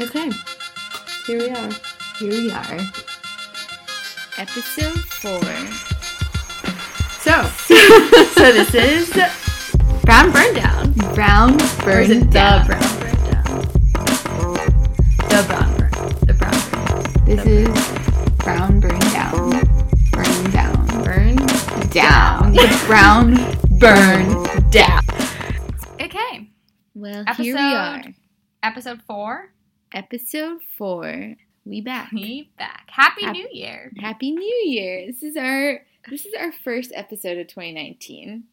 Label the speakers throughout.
Speaker 1: Okay. Here we are.
Speaker 2: Here we are.
Speaker 1: Episode four.
Speaker 2: So,
Speaker 1: So this is
Speaker 2: Brown Burn Down. Brown
Speaker 1: or is
Speaker 2: Burn
Speaker 1: it
Speaker 2: Down.
Speaker 1: the brown burn down? The brown burn. The brown burn.
Speaker 2: This is Brown Burn Down. Burn Down.
Speaker 1: Burn
Speaker 2: Down. The Brown Burn Down.
Speaker 3: Okay,
Speaker 1: Well,
Speaker 3: Episode-
Speaker 1: here we are.
Speaker 3: episode four.
Speaker 1: Episode four. We back.
Speaker 3: We back. Happy
Speaker 1: Hap-
Speaker 3: New Year.
Speaker 1: Happy New Year. This is our this is our first episode of 2019.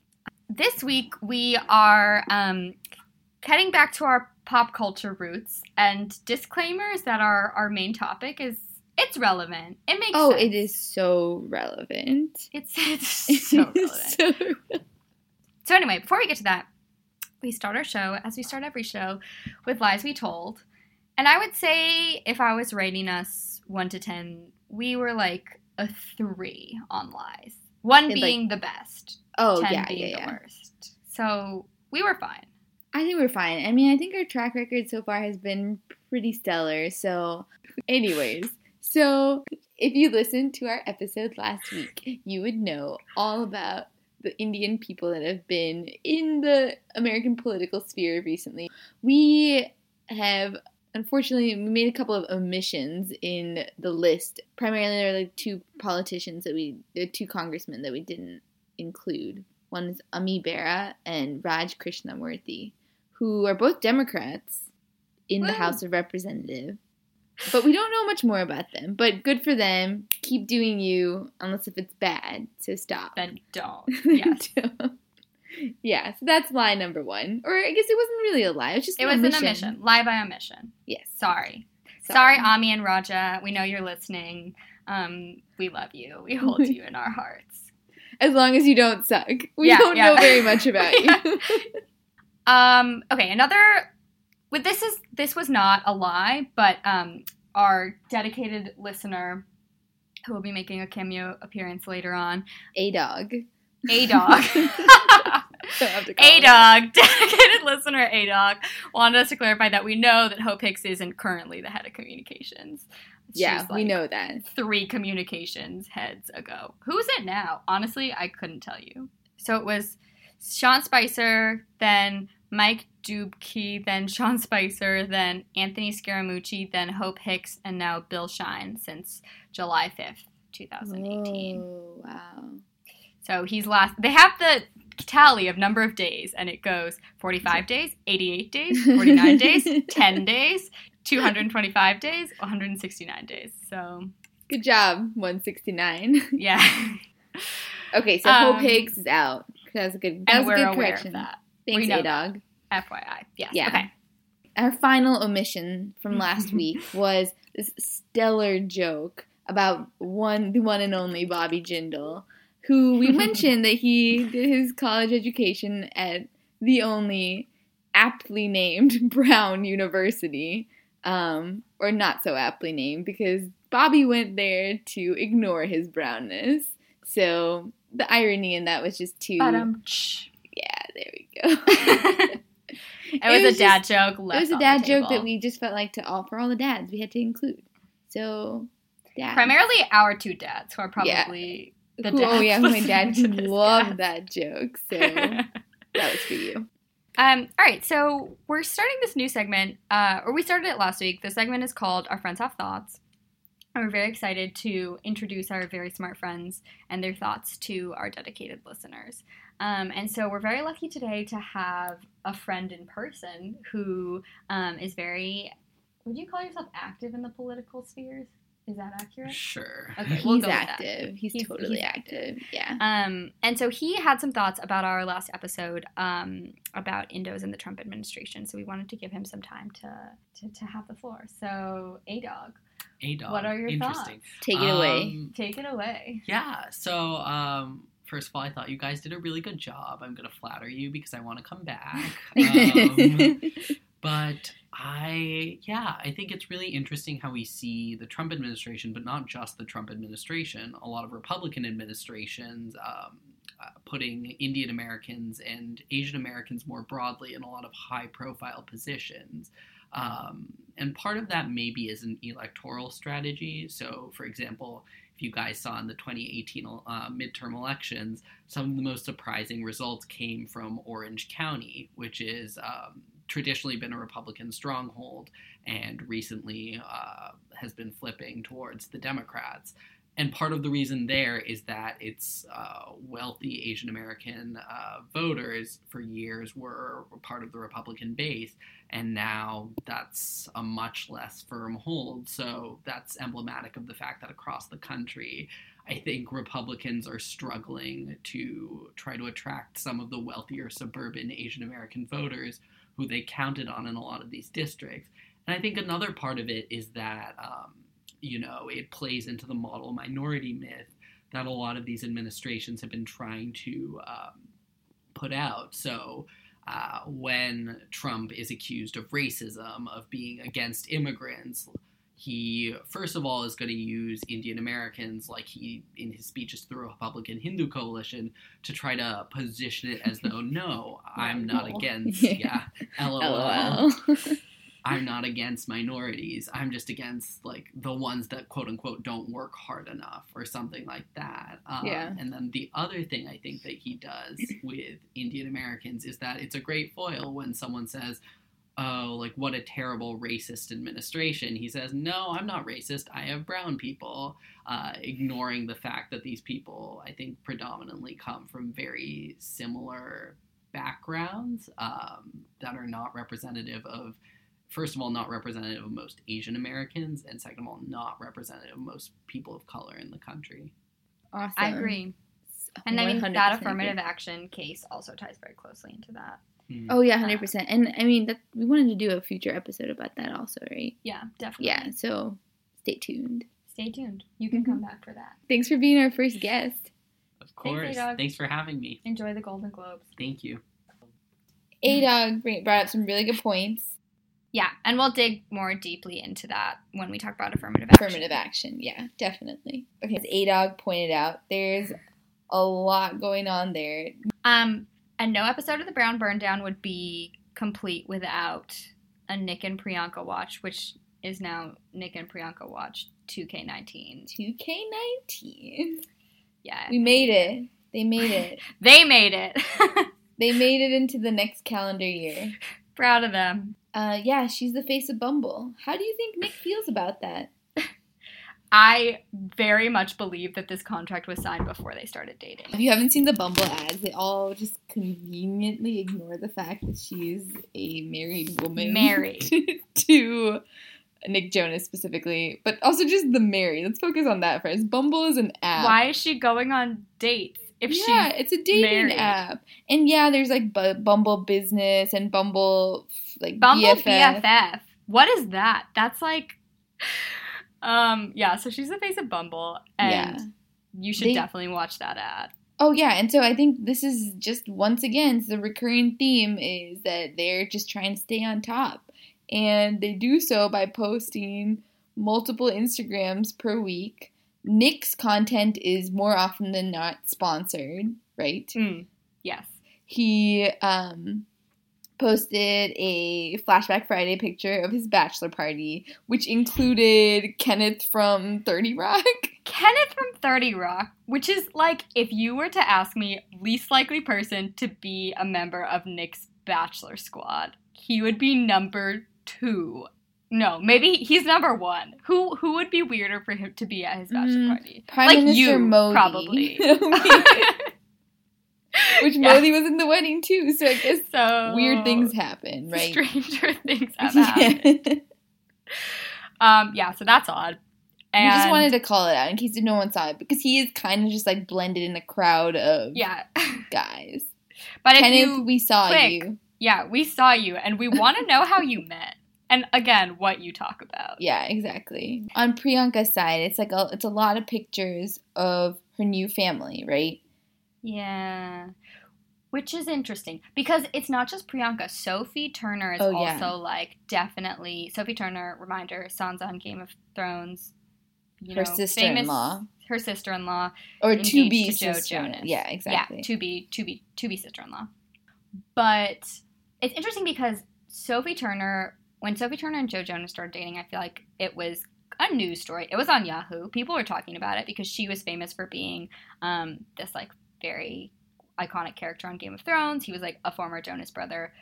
Speaker 3: This week we are um, heading back to our pop culture roots and disclaimers that our our main topic is it's relevant. It makes
Speaker 1: Oh,
Speaker 3: sense.
Speaker 1: it is so relevant.
Speaker 3: It's it's so relevant.
Speaker 1: So-
Speaker 3: So anyway, before we get to that, we start our show as we start every show with lies we told. And I would say if I was rating us one to ten, we were like a three on lies. One
Speaker 1: It's like-
Speaker 3: being the best,
Speaker 1: oh
Speaker 3: ten
Speaker 1: yeah,
Speaker 3: being
Speaker 1: yeah,
Speaker 3: the worst. So we were fine.
Speaker 1: I think we're fine. I mean, I think our track record so far has been pretty stellar. So, anyways, so if you listened to our episode last week, you would know all about the Indian people that have been in the American political sphere recently. We have unfortunately we made a couple of omissions in the list. Primarily, there are like two politicians that we, the two congressmen that we didn't include. One is Ami Bera and Raj Krishnamoorthi, who are both Democrats in the House of Representatives. But we don't know much more about them. But good for them. Keep doing you, unless if it's bad. So stop.
Speaker 3: Then don't. Yes.
Speaker 1: Yeah, so that's lie number one. Or I guess it wasn't really a lie. It was just
Speaker 3: It
Speaker 1: an
Speaker 3: was
Speaker 1: omission.
Speaker 3: an omission. Lie by omission.
Speaker 1: Yes.
Speaker 3: Sorry. Sorry, Ami and Raja. We know you're listening. Um, we love you. We hold you in our hearts.
Speaker 1: As long as you don't suck. We
Speaker 3: Yeah,
Speaker 1: don't
Speaker 3: yeah.
Speaker 1: know very much about you.
Speaker 3: Um, okay, another. With this is this was not a lie, but um, our dedicated listener, who will be making a cameo appearance later on,
Speaker 1: a dog.
Speaker 3: a dog.
Speaker 1: Don't have to call
Speaker 3: A dog, dedicated listener A dog, wanted us to clarify that we know that Hope Hicks isn't currently the head of communications.
Speaker 1: Yeah,
Speaker 3: She's,
Speaker 1: we know that.
Speaker 3: Three communications heads ago. Who's it now? Honestly, I couldn't tell you. So it was Sean Spicer, then Mike Dubke, then Sean Spicer, then Anthony Scaramucci, then Hope Hicks, and now Bill Shine since July 5th, 2018.
Speaker 1: Oh, wow.
Speaker 3: So he's last. They have the tally of number of days, and it goes 45 days, 88 days, 49 days, 10 days, 225 days, 169 days. So
Speaker 1: Good job, 169.
Speaker 3: yeah,
Speaker 1: Okay, so
Speaker 3: Um,
Speaker 1: Hope Hicks is out. That was a good, that was a good correction.
Speaker 3: that.
Speaker 1: Thanks, A Dog.
Speaker 3: FYI, yes.
Speaker 1: Yeah.
Speaker 3: Okay.
Speaker 1: Our final omission from last week was this stellar joke about one, the one and only Bobby Jindal, who we mentioned that he did his college education at the only aptly named Brown University, um, or not so aptly named because Bobby went there to ignore his brownness. So the irony in that was just too.
Speaker 3: But um, shh.
Speaker 1: yeah, there we go.
Speaker 3: it was,
Speaker 1: was
Speaker 3: a dad
Speaker 1: just-
Speaker 3: joke.
Speaker 1: It was a dad joke that we just felt like to all for all the dads we had to include. So, dad.
Speaker 3: primarily our two dads who are
Speaker 1: Yeah.
Speaker 3: The
Speaker 1: oh yeah, my dad loved that joke. So that was for you.
Speaker 3: Um, all right, so we're starting this new segment, uh, or we started it last week. The segment is called Our Friends Have Thoughts. And we're very excited to introduce our very smart friends and their thoughts to our dedicated listeners. Um, and so we're very lucky today to have a friend in person who um, is very, would you call yourself active in the political spheres? Is that accurate?
Speaker 4: Sure.
Speaker 3: Okay, we'll
Speaker 1: he's
Speaker 3: go with that.
Speaker 1: active. He's,
Speaker 3: He's-
Speaker 1: totally
Speaker 3: he's
Speaker 1: active. Yeah.
Speaker 3: Um, and so he had some thoughts about our last episode um, about Indos and the Trump administration. So we wanted to give him some time to to, to have the floor. So, A Dog,
Speaker 4: A dog.
Speaker 3: What are your
Speaker 4: Interesting.
Speaker 1: Take it away.
Speaker 4: Um,
Speaker 3: take it away.
Speaker 4: Yeah. So, um, first of all, I thought you guys did a really good job. I'm gonna flatter you because I want to come back. Um, but I, yeah, I think it's really interesting how we see the Trump administration, but not just the Trump administration. A lot of Republican administrations um, uh, putting Indian Americans and Asian Americans more broadly in a lot of high-profile positions. Um, and part of that maybe is an electoral strategy. So, for example, if you guys saw in the 2018 uh, midterm elections, some of the most surprising results came from Orange County, which is um, traditionally been a Republican stronghold and recently uh, has been flipping towards the Democrats. And part of the reason there is that its uh, wealthy Asian American uh, voters for years were part of the Republican base, and now that's a much less firm hold. So that's emblematic of the fact that across the country, I think Republicans are struggling to try to attract some of the wealthier suburban Asian American voters who they counted on in a lot of these districts. And I think another part of it is that. Um, you know, it plays into the model minority myth that a lot of these administrations have been trying to um, put out. So, uh, when Trump is accused of racism, of being against immigrants, he first of all is going to use Indian Americans, like he in his speeches through the Republican Hindu Coalition, to try to position it as though no, I'm not against, yeah, lol.
Speaker 1: LOL.
Speaker 4: I'm not against minorities. I'm just against like the ones that quote unquote don't work hard enough or something like that. Um,
Speaker 1: Yeah.
Speaker 4: And then the other thing I think that he does with Indian Americans is that it's a great foil when someone says, "Oh, like what a terrible racist administration." He says, "No, I'm not racist. I have brown people," uh, ignoring the fact that these people, I think, predominantly come from very similar backgrounds um, that are not representative of first of all, not representative of most Asian Americans, and second of all, not representative of most people of color in the country.
Speaker 1: awesome.
Speaker 3: I agree. And I mean, that affirmative action case also ties very closely into that.
Speaker 4: Hmm.
Speaker 1: Oh yeah, hundred percent. And I mean, that we wanted to do a future episode about that also, right?
Speaker 3: Yeah, definitely.
Speaker 1: Yeah. So stay tuned.
Speaker 3: Stay tuned. You can come back for that.
Speaker 1: Thanks for being our first guest.
Speaker 4: Of course.
Speaker 3: A-Dog.
Speaker 4: Thanks for having me.
Speaker 3: Enjoy the Golden Globes.
Speaker 4: Thank you.
Speaker 1: A Dog brought up some really good points.
Speaker 3: Yeah, and we'll dig more deeply into that when we talk about affirmative action.
Speaker 1: Affirmative action, yeah, definitely. Okay, as A Dog pointed out, there's a lot going on there.
Speaker 3: Um, and no episode of the Brown Burn Down would be complete without a Nick and Priyanka watch, which is now Nick and Priyanka watch 2K19.
Speaker 1: 2K19.
Speaker 3: Yeah,
Speaker 1: We made it. They made it.
Speaker 3: they made it.
Speaker 1: they made it into the next calendar year.
Speaker 3: Proud of them.
Speaker 1: Uh, yeah, she's the face of Bumble. How do you think Nick feels about that?
Speaker 3: I very much believe that this contract was signed before they started dating.
Speaker 1: If you haven't seen the Bumble ads, they all just conveniently ignore the fact that she's a married woman.
Speaker 3: Married.
Speaker 1: to Nick Jonas specifically, but also just the married. Let's focus on that first. Bumble is an app.
Speaker 3: Why is she going on dates if
Speaker 1: yeah, it's a dating
Speaker 3: married?
Speaker 1: app, and yeah, there's like Bu- Bumble Business and Bumble like
Speaker 3: Bumble
Speaker 1: BFF.
Speaker 3: BFF. What is that? That's like, um, yeah. So she's the face of Bumble, and
Speaker 1: Yeah.
Speaker 3: you should
Speaker 1: They-
Speaker 3: definitely watch that ad.
Speaker 1: Oh yeah, and so I think this is just once again the recurring theme is that they're just trying to stay on top, and they do so by posting multiple Instagrams per week. Nick's content is more often than not sponsored, right?
Speaker 3: Mm, yes.
Speaker 1: He um, posted a flashback Friday picture of his bachelor party, which included Kenneth from Thirty Rock.
Speaker 3: Kenneth from 30 Rock, which is like if you were to ask me least likely person to be a member of Nick's Bachelor Squad, he would be number two. No, maybe he's number one. Who who would be weirder for him to be at his bachelor
Speaker 1: Mm,
Speaker 3: party?
Speaker 1: Prime
Speaker 3: like
Speaker 1: Minister
Speaker 3: you,
Speaker 1: Modi.
Speaker 3: probably.
Speaker 1: Which
Speaker 3: Yeah.
Speaker 1: Modi was in the wedding too, so I guess
Speaker 3: so
Speaker 1: weird things happen, right?
Speaker 3: Stranger things have happened. Um, yeah, so that's odd.
Speaker 1: I
Speaker 3: And
Speaker 1: just wanted to call it out in case no one saw it because he is kind of just like blended in a crowd of
Speaker 3: yeah,
Speaker 1: guys.
Speaker 3: but if
Speaker 1: Kenneth,
Speaker 3: you
Speaker 1: we saw
Speaker 3: click,
Speaker 1: you.
Speaker 3: Yeah, we saw you and we want to know how you met. And again, what you talk about.
Speaker 1: Yeah, exactly. On Priyanka's side, it's like a, it's a lot of pictures of her new family, right?
Speaker 3: Yeah. Which is interesting because it's not just Priyanka. Sophie Turner is
Speaker 1: Oh, yeah.
Speaker 3: also like definitely Sophie Turner. Reminder: Sansa on Game of Thrones. You
Speaker 1: Her
Speaker 3: know,
Speaker 1: sister-in-law.
Speaker 3: famous- Her sister-in-law.
Speaker 1: Or to be
Speaker 3: to
Speaker 1: sister.
Speaker 3: Jonas.
Speaker 1: Yeah, exactly.
Speaker 3: Yeah, to be to be to be sister-in-law. But it's interesting because Sophie Turner when Sophie Turner and Joe Jonas started dating, I feel like it was a news story. It was on Yahoo. People were talking about it because she was famous for being um, this like very iconic character on Game of Thrones. He was like a former Jonas brother.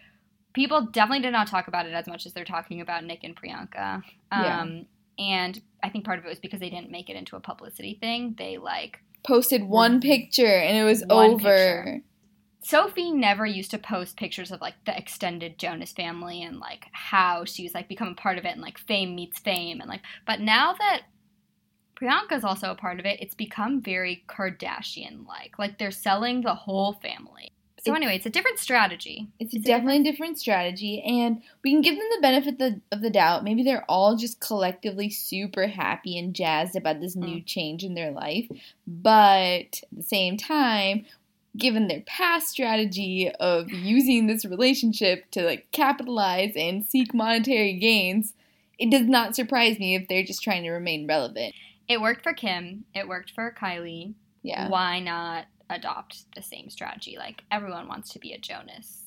Speaker 3: People definitely did not talk about it as much as they're talking about Nick and Priyanka.
Speaker 1: Yeah.
Speaker 3: Um, And I think part of it was because they didn't make it into a publicity thing. They like
Speaker 1: Posted one picture and it was over.
Speaker 3: picture. Sophie never used to post pictures of like the extended Jonas family and like how she's like become a part of it and like fame meets fame and like but now that Priyanka's also a part of it, it's become very Kardashian like. Like they're selling the whole family. So
Speaker 1: It's-
Speaker 3: anyway, it's a different strategy.
Speaker 1: It's,
Speaker 3: It's
Speaker 1: definitely a different strategy, and we can give them the benefit the, of the doubt. Maybe they're all just collectively super happy and jazzed about this new mm. change in their life. But at the same time, given their past strategy of using this relationship to like capitalize and seek monetary gains, it does not surprise me if they're just trying to remain relevant.
Speaker 3: It worked for Kim, it worked for Kylie.
Speaker 1: Yeah.
Speaker 3: Why not adopt the same strategy? Like everyone wants to be a Jonas.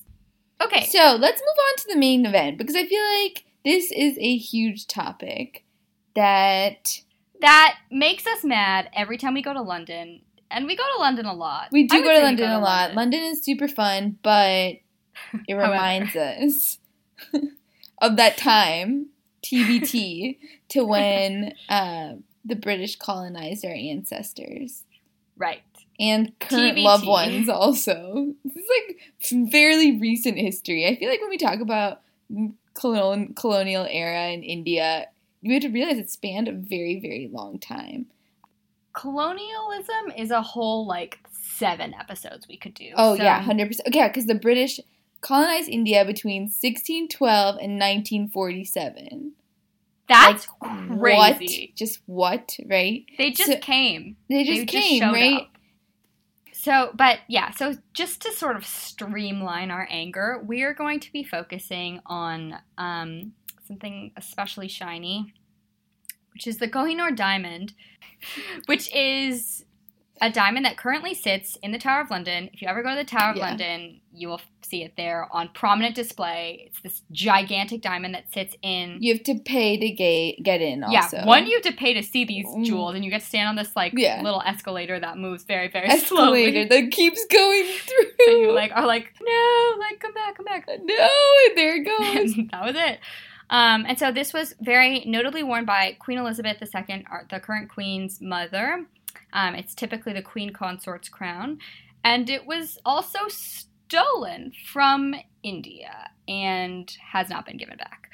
Speaker 3: Okay.
Speaker 1: So let's move on to the main event because I feel like this is a huge topic that
Speaker 3: that makes us mad every time we go to London, and we go to London a lot.
Speaker 1: we do go to
Speaker 3: say we
Speaker 1: London a lot. London is super fun, but it reminds us of that time, TBT, to when uh, the British colonized our ancestors.
Speaker 3: right?
Speaker 1: And current
Speaker 3: TBT.
Speaker 1: loved ones also. This is like fairly recent history. I feel like when we talk about colon- colonial era in India, you have to realize it spanned a very, very long time.
Speaker 3: Colonialism is a whole like seven episodes we could do.
Speaker 1: Oh
Speaker 3: So,
Speaker 1: yeah, hundred percent. Okay, because the British colonized India between 1612 and 1947.
Speaker 3: That's
Speaker 1: Like,
Speaker 3: crazy.
Speaker 1: What? Just what? Right?
Speaker 3: They just
Speaker 1: So-
Speaker 3: came.
Speaker 1: They just
Speaker 3: they
Speaker 1: came,
Speaker 3: showed
Speaker 1: right?
Speaker 3: up. So, but yeah, so just to sort of streamline our anger, we are going to be focusing on um, something especially shiny, which is the Kohinoor diamond, which is a diamond that currently sits in the Tower of London. If you ever go to the Tower of
Speaker 1: Yeah.
Speaker 3: London, you will see it there on prominent display. It's this gigantic diamond that sits in.
Speaker 1: You have to pay to get get in. Also,
Speaker 3: Yeah, one you have to pay to see these
Speaker 1: Mm.
Speaker 3: jewels, and you get to stand on this like
Speaker 1: Yeah.
Speaker 3: little escalator that moves very, very
Speaker 1: escalator
Speaker 3: slowly.
Speaker 1: that keeps going through.
Speaker 3: So you like are like, no, like come back, come back.
Speaker 1: no, and there it goes.
Speaker 3: that was it. Um, and so this was very notably worn by Queen Elizabeth II, the current queen's mother. Um, it's typically the queen consort's crown, and it was also stolen from India and has not been given back.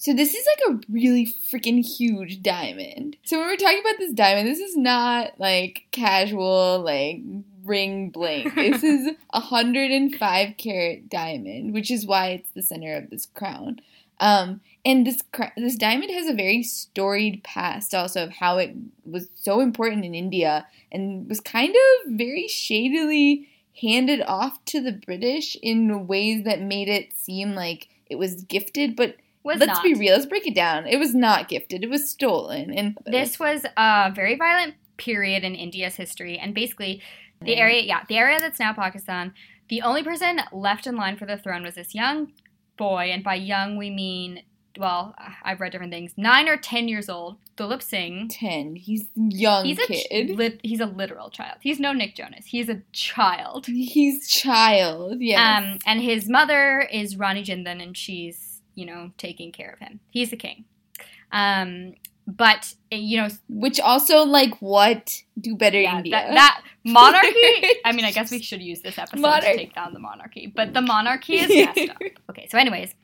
Speaker 1: So this is like a really freaking huge diamond. So when we're talking about this diamond, this is not like casual like ring bling. This is a 105 carat diamond, which is why it's the center of this crown. Um, and this this diamond has a very storied past, also of how it was so important in India and was kind of very shadily handed off to the British in ways that made it seem like it was gifted, but
Speaker 3: Was
Speaker 1: let's
Speaker 3: not.
Speaker 1: be real. Let's break it down. It was not gifted. It was stolen. And
Speaker 3: This was a very violent period in India's history, and basically the area, yeah, the area that's now Pakistan. The only person left in line for the throne was this young boy, and by young we mean, well, I've read different things. Nine or ten years old, Duleep Singh.
Speaker 1: ten. He's young
Speaker 3: He's a
Speaker 1: kid.
Speaker 3: lit, he's a literal child. He's no Nick Jonas. He's a child.
Speaker 1: He's child. Yes.
Speaker 3: Um, and his mother is Rani Jindan, and she's you know taking care of him. He's the king. Um, but you know
Speaker 1: Which also like what do better
Speaker 3: yeah,
Speaker 1: India?
Speaker 3: That, that monarchy. I mean, I guess we should use this episode to take down the monarchy, but the monarchy is messed up. Okay, so anyways,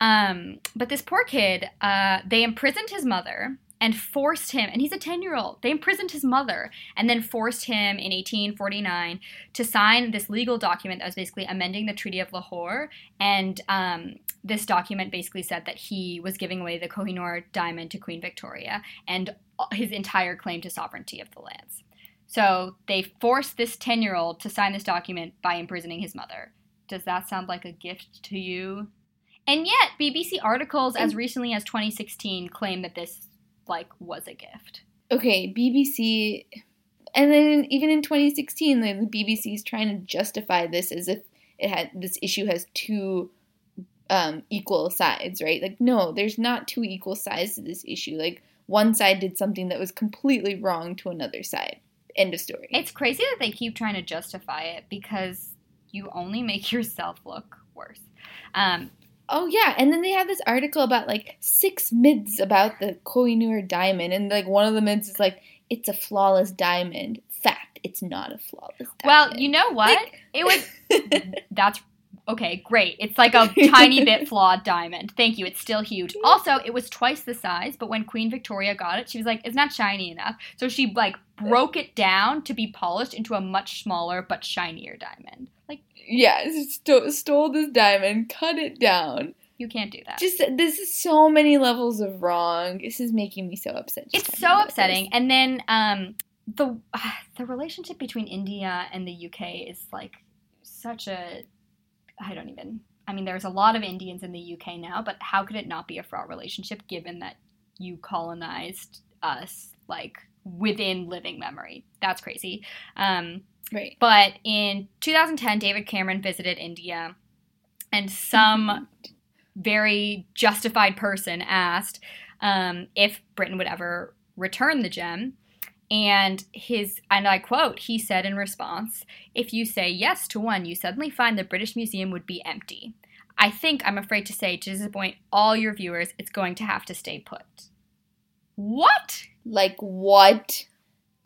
Speaker 3: um, but this poor kid, uh, they imprisoned his mother and forced him, and he's a ten-year-old. They imprisoned his mother and then forced him in 1849 to sign this legal document that was basically amending the Treaty of Lahore, and um, this document basically said that he was giving away the Kohinoor diamond to Queen Victoria and his entire claim to sovereignty of the lands. So they forced this 10 year old to sign this document by imprisoning his mother. Does that sound like a gift to you? And yet, BBC articles as recently as 2016 claim that this like was a gift.
Speaker 1: okay, BBC, and then even in 2016, the BBC is trying to justify this as if it had this issue has two um, equal sides, right? Like, no, there's not two equal sides to this issue. Like, one side did something that was completely wrong to another side. End of story.
Speaker 3: It's crazy that they keep trying to justify it because you only make yourself look worse. Um,
Speaker 1: Oh yeah, and then they have this article about like six myths about the Kohinoor diamond, and like one of the myths is like it's a flawless diamond. Fact, it's not a flawless diamond.
Speaker 3: well, you know what? it was that's okay, great. It's like a tiny bit flawed diamond. Thank you. It's still huge. Also, it was twice the size, but when Queen Victoria got it, she was like, "It's not shiny enough." So she like broke it down to be polished into a much smaller but shinier diamond. Like
Speaker 1: yeah, sto- stole this diamond, cut it down.
Speaker 3: you can't do that.
Speaker 1: Just this is so many levels of wrong. This is making me so upset.
Speaker 3: it's so upsetting.
Speaker 1: this.
Speaker 3: And then um, the the relationship between India and the UK is like such a I don't even. I mean, there's a lot of Indians in the UK now, but how could it not be a fraught relationship given that you colonized us like within living memory? That's crazy. Um,
Speaker 1: Right.
Speaker 3: but in 2010, David Cameron visited India, and some very justified person asked um, if Britain would ever return the gem. And his, and I quote, he said in response, If you say yes to one, you suddenly find the British Museum would be empty. I think, I'm afraid to say, to disappoint all your viewers, it's going to have to stay put. What?
Speaker 1: Like what?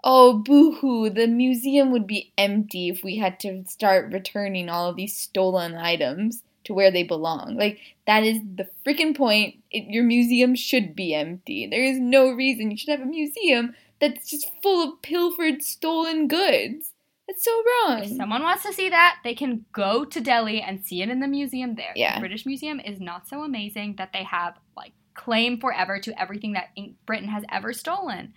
Speaker 1: Oh, boo-hoo! The museum would be empty if we had to start returning all of these stolen items to where they belong. Like that is the freaking point. It, your museum should be empty. There is no reason you should have a museum that's just full of pilfered, stolen goods. That's so wrong.
Speaker 3: If someone wants to see that, they can go to Delhi and see it in the museum there.
Speaker 1: Yeah.
Speaker 3: The British Museum is not so amazing that they have like claim forever to everything that Britain has ever stolen.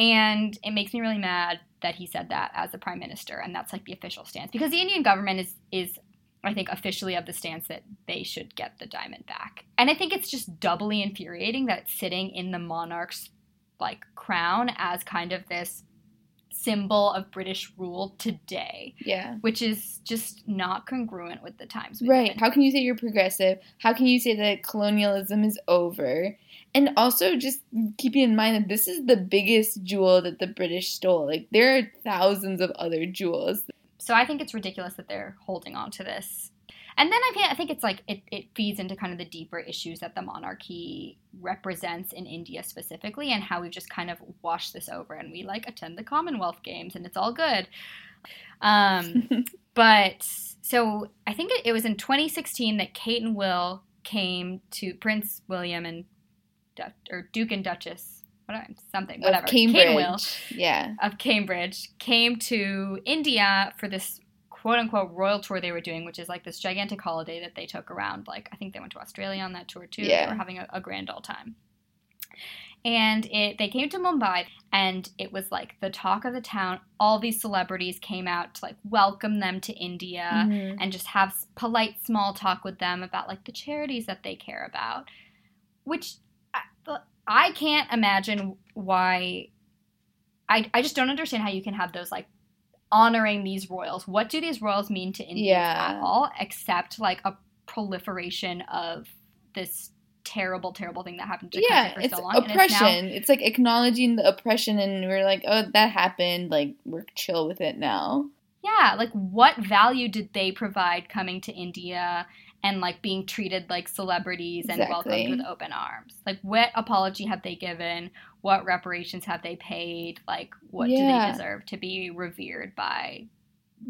Speaker 3: And it makes me really mad that he said that as the prime minister, and that's like the official stance because the Indian government is is I think officially of the stance that they should get the diamond back. And I think it's just doubly infuriating that it's sitting in the monarch's like crown as kind of this symbol of British rule today
Speaker 1: yeah.
Speaker 3: which is just not congruent with the times
Speaker 1: Right. How can you say you're progressive? How can you say that colonialism is over? And also, just keeping in mind that this is the biggest jewel that the British stole. Like, there are thousands of other jewels.
Speaker 3: So I think it's ridiculous that they're holding on to this. And then I think, I think it's like it, it feeds into kind of the deeper issues that the monarchy represents in India specifically and how we've just kind of washed this over and we like attend the Commonwealth Games and it's all good. Um, but so I think it, it was in 2016 that Kate and Will came to Prince William and Or Duke and Duchess, whatever, something, whatever.
Speaker 1: Of Cambridge.
Speaker 3: Will
Speaker 1: Yeah.
Speaker 3: of Cambridge came to India for this quote unquote royal tour they were doing, which is like this gigantic holiday that they took around. Like, I think they went to Australia on that tour too.
Speaker 1: Yeah.
Speaker 3: They were having a, a grand old time. And it, they came to Mumbai, and it was like the talk of the town. All these celebrities came out to like welcome them to India
Speaker 1: Mhm.
Speaker 3: and just have polite small talk with them about like the charities that they care about, which I, I can't imagine why. I I just don't understand how you can have those like honoring these royals. What do these royals mean to Indians
Speaker 1: Yeah.
Speaker 3: at all, except like a proliferation of this terrible, terrible thing that happened to
Speaker 1: Yeah,
Speaker 3: for
Speaker 1: it's
Speaker 3: so long? and
Speaker 1: oppression.
Speaker 3: now-
Speaker 1: It's, like acknowledging the oppression, and we're like, oh, that happened. Like, we're chill with it now.
Speaker 3: Yeah, like what value did they provide coming to India and like being treated like celebrities and
Speaker 1: Exactly.
Speaker 3: welcomed with open arms? Like what apology have they given? What reparations have they paid? Like what do they deserve to be revered by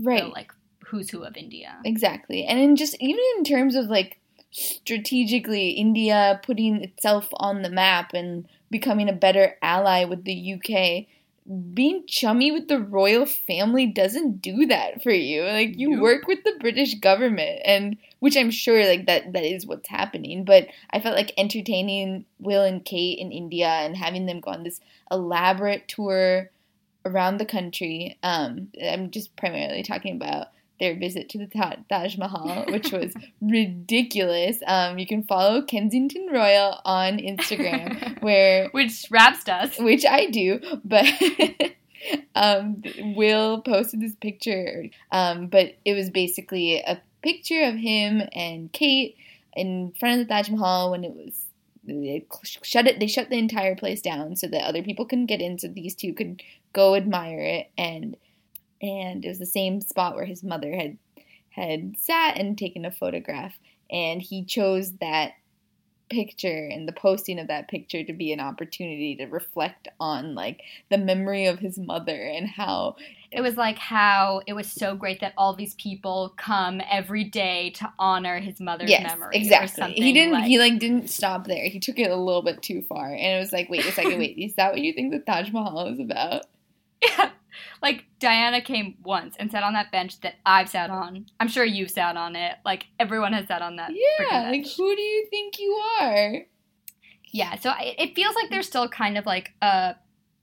Speaker 1: Right.
Speaker 3: the like who's who of India?
Speaker 1: Exactly. And in just even in terms of like strategically India putting itself on the map and becoming a better ally with the UK, being chummy with the royal family doesn't do that for you. Like you
Speaker 4: Nope.
Speaker 1: work with the British government and which I'm sure like that that is what's happening, but I felt like entertaining Will and Kate in India and having them go on this elaborate tour around the country. Um, I'm just primarily talking about their visit to the Ta- Taj Mahal, which was ridiculous. Um, you can follow Kensington Royal on Instagram, where
Speaker 3: Which Rabs does.
Speaker 1: which I do, but um, Will posted this picture. Um, but it was basically a picture of him and Kate in front of the Taj Mahal when it was they shut it they shut the entire place down so that other people couldn't get in so these two could go admire it and and it was the same spot where his mother had had sat and taken a photograph and he chose that picture and the posting of that picture to be an opportunity to reflect on like the memory of his mother and how
Speaker 3: It was like how it was so great that all these people come every day to honor his mother's
Speaker 1: yes
Speaker 3: memory.
Speaker 1: exactly he didn't
Speaker 3: like-
Speaker 1: he like didn't stop there he took it a little bit too far and it was like wait a second wait is that what you think the taj mahal is about
Speaker 3: Yeah. Like Diana came once and sat on that bench that I've sat on. I'm sure you've sat on it. Like everyone has sat on that.
Speaker 1: yeah like who do you think you are
Speaker 3: Yeah, so I- it feels like there's still kind of like a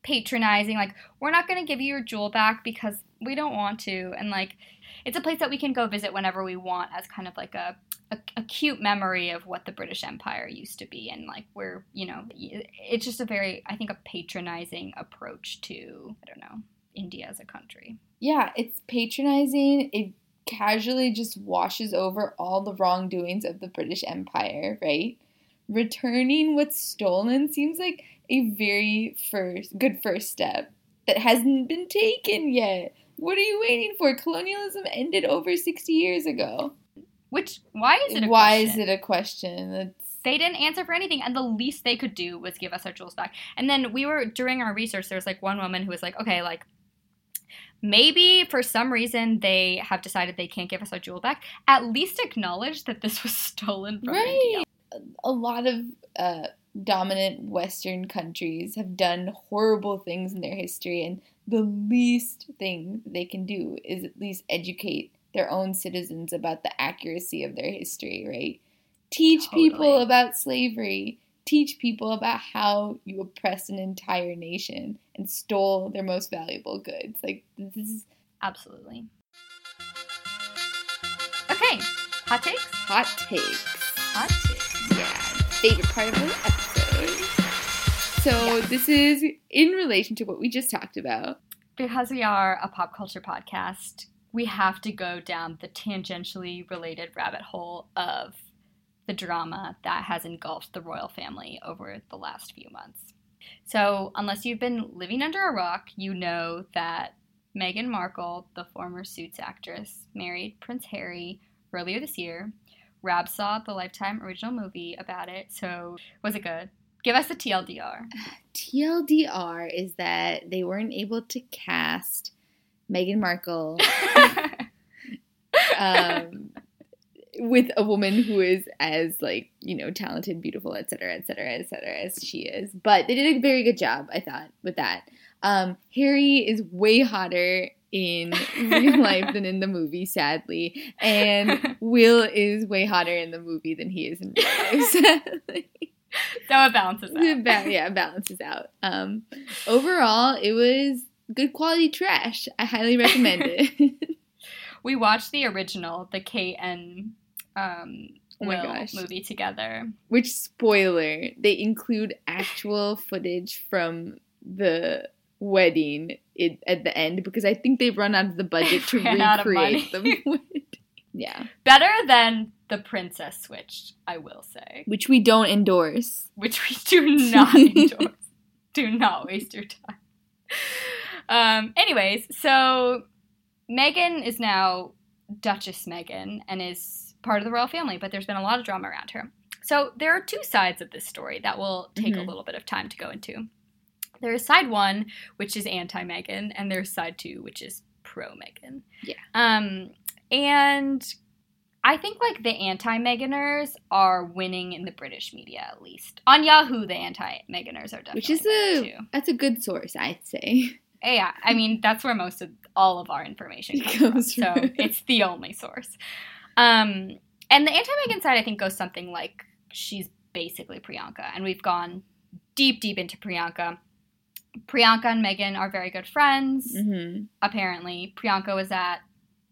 Speaker 3: patronizing, like, we're not going to give you your jewel back because we don't want to. And like, it's a place that we can go visit whenever we want as kind of like a, a, a cute memory of what the British Empire used to be. And like, we're, you know, it's just a very, I think, a patronizing approach to, I don't know, India as a country.
Speaker 1: yeah it's patronizing. It casually just washes over all the wrongdoings of the british empire right? Returning what's stolen seems like a very first good first step. That hasn't been taken yet. What are you waiting for? Colonialism ended over 60 years ago.
Speaker 3: Which, why is it a
Speaker 1: why
Speaker 3: question?
Speaker 1: is it a question? That's
Speaker 3: they didn't answer for anything and the least they could do was give us our jewels back. And then we were during our research there was like one woman who was like okay like maybe for some reason they have decided they can't give us our jewel back at least acknowledge that this was stolen from india
Speaker 1: a lot of uh, dominant Western countries have done horrible things in their history, and the least thing they can do is at least educate their own citizens about the accuracy of their history, right? Teach people about slavery. Teach people about how you oppressed an entire nation and stole their most valuable goods. Like this is
Speaker 3: absolutely okay hot takes
Speaker 1: hot takes.
Speaker 3: hot takes
Speaker 1: Yeah, favorite part of the episode. So
Speaker 3: Yes.
Speaker 1: this is in relation to what we just talked about.
Speaker 3: because we are a pop culture podcast, we have to go down the tangentially related rabbit hole of the drama that has engulfed the royal family over the last few months. So, unless you've been living under a rock, you know that Meghan Markle, the former Suits actress, married Prince Harry earlier this year. Rab saw the Lifetime original movie about it, so was it good? Give us the TLDR.
Speaker 1: TLDR is that they weren't able to cast Meghan Markle um, with a woman who is as like you know talented, beautiful, etc., etc., etc. as she is. But they did a very good job, I thought, with that. Um, Harry is way hotter in real life than in the movie, sadly, and Will is way hotter in the movie than he is in real life, sadly.
Speaker 3: so it balances out.
Speaker 1: It ba- yeah, it balances out. Um, overall, it was good quality trash. I highly recommend it.
Speaker 3: We watched the original, the Kate and um,
Speaker 1: Oh
Speaker 3: Will movie together.
Speaker 1: Which spoiler? They include actual footage from the wedding it, at the end because I think they've run out of the budget to
Speaker 3: Ran out of
Speaker 1: recreate the wedding. Yeah,
Speaker 3: Better than the Princess Switch, I will say,
Speaker 1: which we don't endorse.
Speaker 3: which we do not endorse. do not waste your time. Um, anyways, so Meghan is now Duchess Meghan and is part of the royal family, but there's been a lot of drama around her. So there are two sides of this story that will take a
Speaker 1: Mhm.
Speaker 3: little bit of time to go into. There is side one, which is anti Meghan, and there's side two, which is pro Meghan.
Speaker 1: Yeah.
Speaker 3: Um, and I think like the anti Meganers are winning in the British media at least. On Yahoo, the anti Meganers are definitely
Speaker 1: Which is a
Speaker 3: too.
Speaker 1: that's a good source, I'd say.
Speaker 3: Yeah, I mean that's where most of all of our information comes,
Speaker 1: Comes
Speaker 3: from. So it's the only source. Um, and the anti-Meghan side, I think, goes something like she's basically Priyanka, and we've gone deep, deep into Priyanka. Priyanka and Meghan are very good friends.
Speaker 1: hmm
Speaker 3: Apparently, Priyanka was at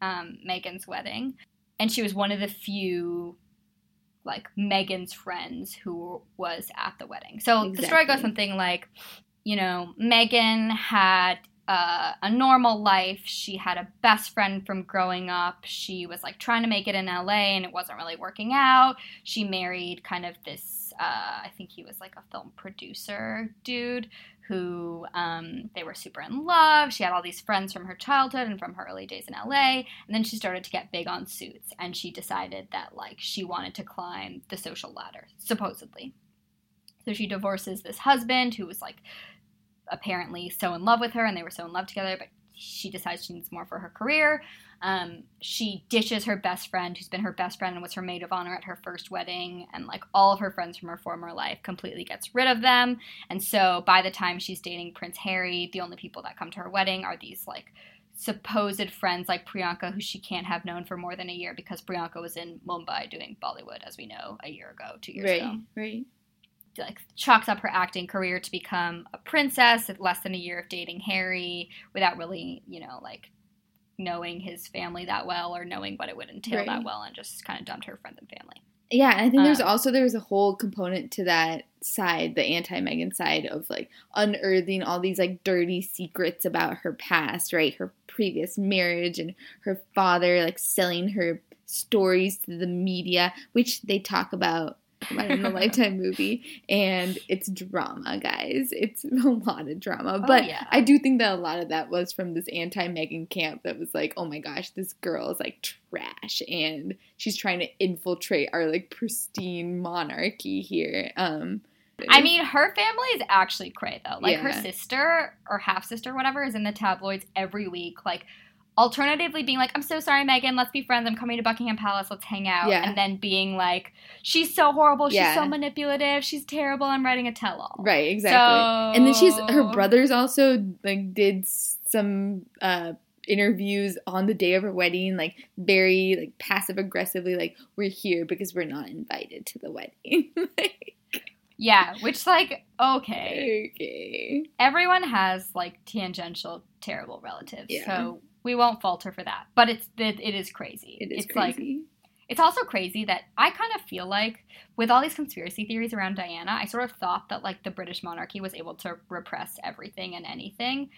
Speaker 3: um, Meghan's wedding, and she was one of the few like Meghan's friends who was at the wedding. So the story goes something like, you know, Meghan had uh, a normal life. She had a best friend from growing up. She was like trying to make it in LA and it wasn't really working out. She married kind of this, uh, I think he was like a film producer dude who um, they were super in love. She had all these friends from her childhood and from her early days in LA. And then she started to get big on suits and she decided that like she wanted to climb the social ladder, supposedly. So she divorces this husband who was like apparently so in love with her and they were so in love together, but she decides she needs more for her career. Um, she dishes her best friend, who's been her best friend and was her maid of honor at her first wedding, and like all of her friends from her former life, completely gets rid of them. And so by the time she's dating Prince Harry, the only people that come to her wedding are these like supposed friends like Priyanka, who she can't have known for more than a year because Priyanka was in Mumbai doing Bollywood, as we know, a year ago, two years
Speaker 1: right,
Speaker 3: ago
Speaker 1: right.
Speaker 3: Like chalks up her acting career to become a princess at less than a year of dating Harry without really, you know, like knowing his family that well or knowing what it would entail
Speaker 1: Right.
Speaker 3: that well and just kind of dumped her friends and family.
Speaker 1: Yeah, and I think there's
Speaker 3: Um,
Speaker 1: also there's a whole component to that side, the anti Meghan side of like unearthing all these like dirty secrets about her past, right? Her previous marriage and her father like selling her stories to the media, which they talk about about in the Lifetime movie, and it's drama, guys. It's a lot of drama,
Speaker 3: Oh,
Speaker 1: but
Speaker 3: yeah.
Speaker 1: I do think that a lot of that was from this anti Meghan camp that was like, oh my gosh, this girl is like trash, and she's trying to infiltrate our like pristine monarchy here. Um,
Speaker 3: I mean, her family is actually cray though. Like her sister or half sister, whatever, is in the tabloids every week. Like, alternatively being like, "I'm so sorry, Meghan. Let's be friends. I'm coming to Buckingham Palace. Let's hang out."
Speaker 1: Yeah.
Speaker 3: And then being like, "She's so horrible. She's
Speaker 1: Yeah.
Speaker 3: so manipulative. She's terrible. I'm writing a tell-all."
Speaker 1: right, exactly. and then she's her brothers also like did some uh interviews on the day of her wedding like very like passive aggressively like we're here because we're not invited to the wedding like
Speaker 3: Yeah, which like okay,
Speaker 1: okay
Speaker 3: everyone has like tangential terrible relatives,
Speaker 1: Yeah.
Speaker 3: so we won't falter for that. But it's it, it is crazy.
Speaker 1: it is
Speaker 3: it's like
Speaker 1: crazy
Speaker 3: it's also crazy that I kind of feel like with all these conspiracy theories around Diana, I sort of thought that like the British monarchy was able to repress everything and anything,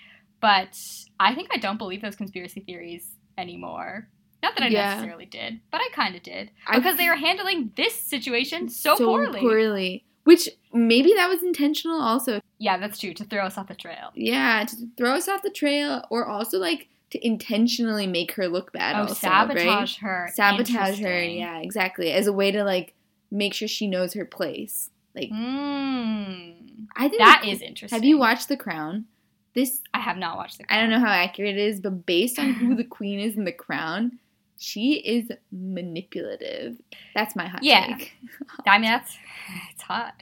Speaker 3: but I think I don't believe those conspiracy theories anymore. Not that I
Speaker 1: Yeah.
Speaker 3: necessarily did, but I kind of did
Speaker 1: I-
Speaker 3: because they were handling this situation mm, so, poorly.
Speaker 1: poorly which maybe that was intentional also
Speaker 3: Yeah, that's true to throw us off the trail.
Speaker 1: yeah to throw us off the trail or also like to intentionally make her look bad
Speaker 3: oh,
Speaker 1: also,
Speaker 3: sabotage
Speaker 1: right?
Speaker 3: her.
Speaker 1: sabotage her yeah exactly as a way to like make sure she knows her place like
Speaker 3: Mm,
Speaker 1: i think
Speaker 3: that
Speaker 1: the-
Speaker 3: interesting.
Speaker 1: have you watched the crown this
Speaker 3: I have not watched the.
Speaker 1: i don't know how accurate it is but based on who the queen is in the crown she is manipulative that's my hot
Speaker 3: Yeah.
Speaker 1: take
Speaker 3: I mean, that's it's hot.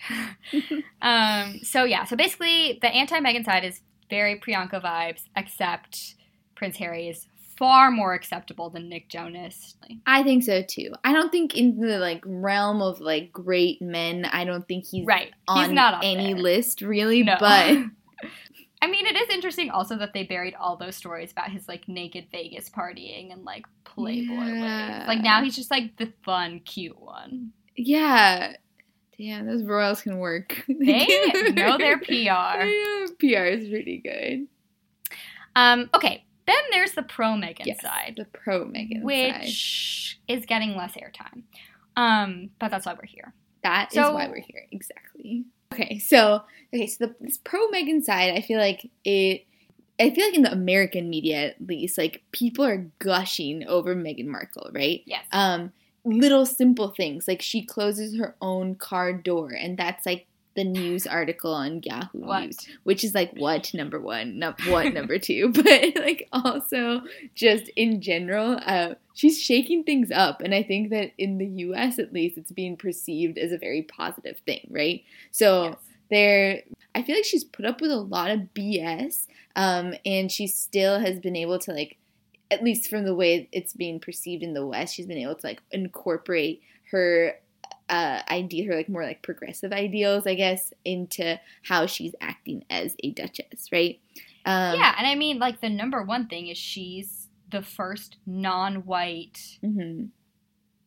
Speaker 3: um, so yeah, so basically, the anti Meghan side is very Priyanka vibes, except Prince Harry is far more acceptable than Nick Jonas.
Speaker 1: I think so too. I don't think in the like realm of like great men, I don't think he's
Speaker 3: right,
Speaker 1: on
Speaker 3: he's not
Speaker 1: any
Speaker 3: there.
Speaker 1: list really,
Speaker 3: No.
Speaker 1: but
Speaker 3: I mean, it is interesting also that they buried all those stories about his like naked Vegas partying and like Playboy
Speaker 1: Yeah.
Speaker 3: ways. Like now he's just like the fun, cute one.
Speaker 1: yeah. Damn, those royals can work.
Speaker 3: They know their. PR.
Speaker 1: Yeah, PR is pretty good.
Speaker 3: Um, okay, then there's the pro Meghan
Speaker 1: Yes,
Speaker 3: side.
Speaker 1: the pro Meghan side.
Speaker 3: which is getting less airtime. Um, but that's why we're here.
Speaker 1: That is
Speaker 3: So-
Speaker 1: why we're here. Exactly. Okay, so okay, so the, this pro Meghan side, I feel like it. I feel like in the American media, at least, like people are gushing over Meghan Markle, right?
Speaker 3: Yes.
Speaker 1: Um, little simple things like she closes her own car door, and that's like the news article on Yahoo
Speaker 3: What?
Speaker 1: News, which is like what number one, not what number two, but like also just in general, uh, she's shaking things up, and I think that in the U.S. at least, it's being perceived as a very positive thing, right? So
Speaker 3: Yes.
Speaker 1: there, I feel like she's put up with a lot of BS, um, and she still has been able to like, at least from the way it's being perceived in the West, she's been able to like incorporate her uh idea her like more like progressive ideals i guess into how she's acting as a duchess right um
Speaker 3: yeah, and I mean, like the number one thing is she's the first non-white
Speaker 1: mhm.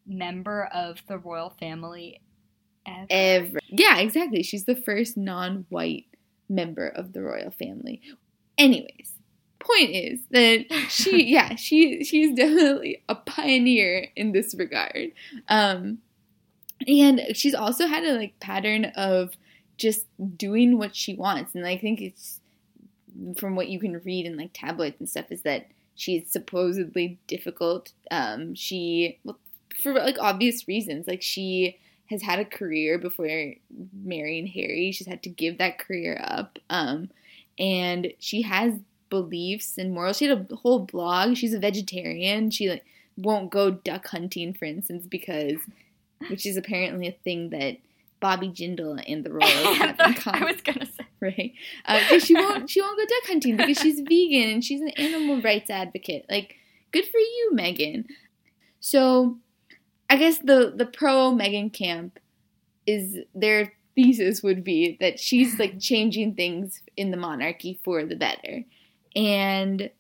Speaker 3: member of the royal family ever.
Speaker 1: Ever. Yeah, exactly. She's the first non white member of the royal family. Anyways, point is that she yeah she she's definitely a pioneer in this regard um and she's also had a like pattern of just doing what she wants and i think it's from what you can read in like tabloids and stuff is that she's supposedly difficult um she well, for like obvious reasons like she has had a career before marrying harry she's had to give that career up um and she has beliefs and morals. She had a whole blog. She's a vegetarian. She like won't go duck hunting, for instance, because which is apparently a thing that Bobby Jindal and the Royals have in common.
Speaker 3: I was gonna say.
Speaker 1: right? Uh, 'cause she won't she won't go duck hunting because she's vegan and she's an animal rights advocate. Like, good for you, Meghan. So, I guess the the pro Meghan camp is their thesis would be that she's like changing things in the monarchy for the better, and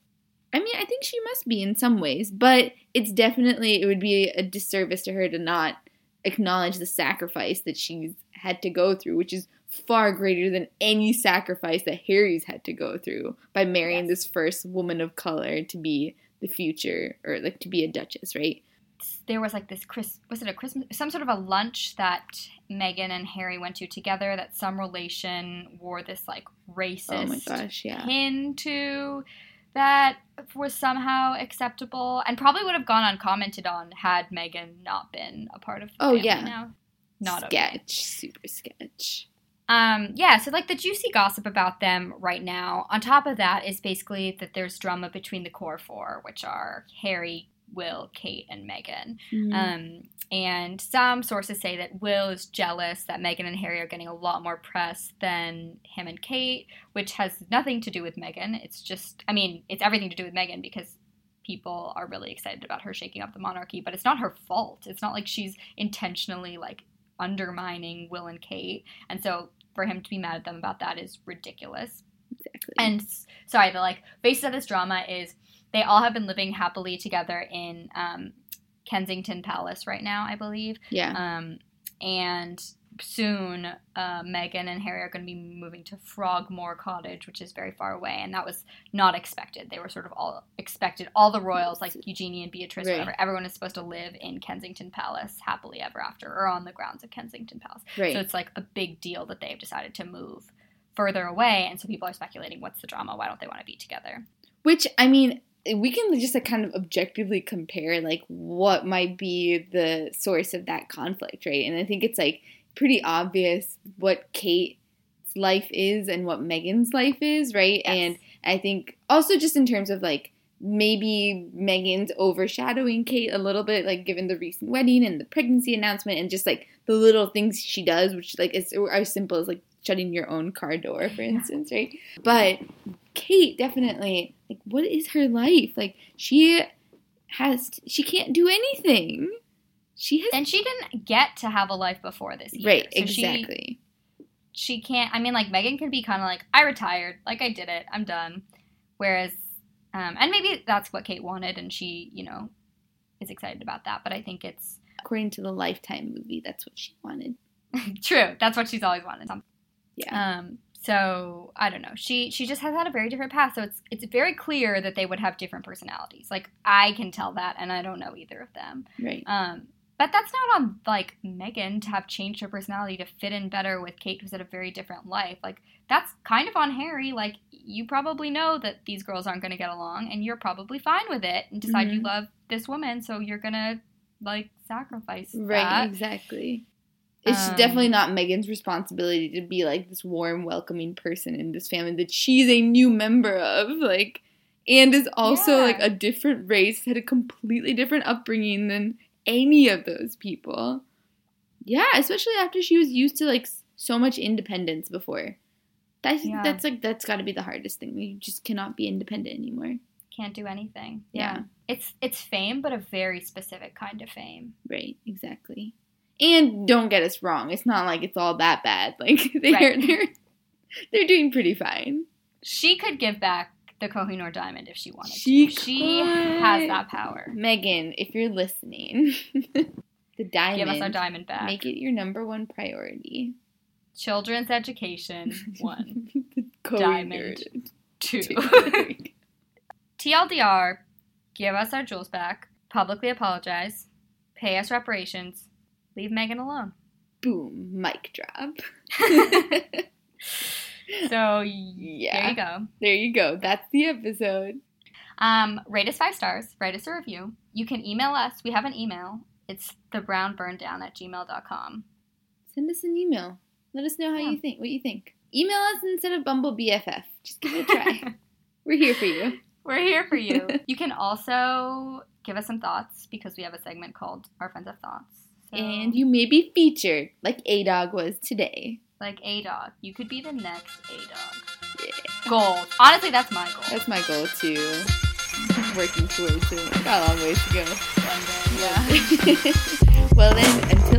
Speaker 1: I mean I think she must be in some ways, but it's definitely it would be a disservice to her to not acknowledge the sacrifice that she's had to go through, which is far greater than any sacrifice that Harry's had to go through by marrying
Speaker 3: Yes.
Speaker 1: this first woman of color to be the future or like to be a duchess, right?
Speaker 3: there was like this Chris was it a Christmas some sort of a lunch that Meghan and Harry went to together that some relation wore this like racist
Speaker 1: Oh my gosh, yeah.
Speaker 3: pin to that was somehow acceptable and probably would have gone uncommented on had Meghan not been a part of the
Speaker 1: Oh, yeah.
Speaker 3: now. Not okay.
Speaker 1: sketch, super sketch.
Speaker 3: Um, yeah, so like the juicy gossip about them right now. On top of that is basically that there's drama between the core four, which are Harry, Will, Kate, and Meghan.
Speaker 1: Mm.
Speaker 3: Um, and some sources say that Will is jealous that Meghan and Harry are getting a lot more press than him and Kate, which has nothing to do with Meghan. It's just, I mean, it's everything to do with Meghan because people are really excited about her shaking up the monarchy, but it's not her fault. It's not like she's intentionally like undermining Will and Kate. And so for him to be mad at them about that is ridiculous.
Speaker 1: exactly.
Speaker 3: And sorry, the like basis of this drama is they all have been living happily together in um, Kensington Palace right now, I believe.
Speaker 1: yeah,
Speaker 3: Um, and soon, uh, Meghan and Harry are going to be moving to Frogmore Cottage, which is very far away, and that was not expected. They were sort of all expected. All the royals, like Eugenie and Beatrice,
Speaker 1: Right.
Speaker 3: whatever, everyone is supposed to live in Kensington Palace happily ever after, or on the grounds of Kensington Palace.
Speaker 1: right.
Speaker 3: So it's like a big deal that they've decided to move further away, and so people are speculating, what's the drama? Why don't they want to be together?
Speaker 1: Which I mean, we can just like kind of objectively compare like what might be the source of that conflict, right? And I think it's like pretty obvious what Kate's life is and what Meghan's life is, right?
Speaker 3: Yes.
Speaker 1: And I think also just in terms of like maybe Meghan's overshadowing Kate a little bit, like given the recent wedding and the pregnancy announcement and just like the little things she does, which like is are as simple as like shutting your own car door, for instance, right? But Kate definitely like what is her life? Like she has she can't do anything. She has
Speaker 3: And she didn't get to have a life before this either.
Speaker 1: right,
Speaker 3: So she-
Speaker 1: exactly.
Speaker 3: she can't i mean like meghan could be kind of like i retired like i did it i'm done whereas um, and maybe that's what kate wanted and she you know is excited about that but i think it's
Speaker 1: According to the Lifetime movie, that's what she wanted.
Speaker 3: true that's what she's always wanted
Speaker 1: Yeah.
Speaker 3: um so i don't know she she just has had a very different path so it's it's very clear that they would have different personalities like i can tell that and i don't know either of them
Speaker 1: right.
Speaker 3: um but that's not on like Meghan to have changed her personality to fit in better with Kate, who's had a very different life. Like that's kind of on Harry. Like you probably know that these girls aren't going to get along, and you're probably fine with it, and decide you
Speaker 1: Mhm.
Speaker 3: love this woman, so you're gonna like sacrifice
Speaker 1: Right,
Speaker 3: that.
Speaker 1: exactly. It's
Speaker 3: Um,
Speaker 1: definitely not Meghan's responsibility to be like this warm, welcoming person in this family that she's a new member of. Like, and is also
Speaker 3: Yeah.
Speaker 1: like a different race, had a completely different upbringing than any of those people. Yeah, especially after she was used to like so much independence before. That's
Speaker 3: Yeah.
Speaker 1: that's like that's got to be the hardest thing. You just cannot be independent anymore.
Speaker 3: Can't do anything.
Speaker 1: Yeah.
Speaker 3: It's it's fame, but a very specific kind of fame.
Speaker 1: Right, exactly. And don't get us wrong, it's not like it's all that bad. Like they're
Speaker 3: Right.
Speaker 1: they're they're doing pretty fine.
Speaker 3: She could give back the Kohinoor diamond if she wanted
Speaker 1: She
Speaker 3: to. She has that power.
Speaker 1: Meghan, if you're listening, the diamond,
Speaker 3: Give us our diamond back.
Speaker 1: make it your number one priority.
Speaker 3: Children's education one,
Speaker 1: the
Speaker 3: Diamond. Two.
Speaker 1: two.
Speaker 3: TLDR, give us our jewels back, publicly apologize, pay us reparations, leave Meghan alone.
Speaker 1: Boom, mic drop.
Speaker 3: So
Speaker 1: Yeah.
Speaker 3: there you go.
Speaker 1: There you go. That's the episode.
Speaker 3: Um, rate us five stars, write us a review. You can email us. We have an email. It's thebrownburndown at gmail.com.
Speaker 1: Send us an email. Let us know how
Speaker 3: Yeah.
Speaker 1: you think. What you think. Email us instead of Bumble BFF. Just give it a try. We're here for you.
Speaker 3: We're here for you. you can also give us some thoughts because we have a segment called Our Friends Have Thoughts. So,
Speaker 1: And you may be featured like A Dog was today.
Speaker 3: like A Dog. You could be the next A Dog.
Speaker 1: Yeah.
Speaker 3: Goal. Honestly, that's my goal.
Speaker 1: That's my goal too. Working towards it. Got a long ways to go.
Speaker 3: One day. Yeah.
Speaker 1: well then, until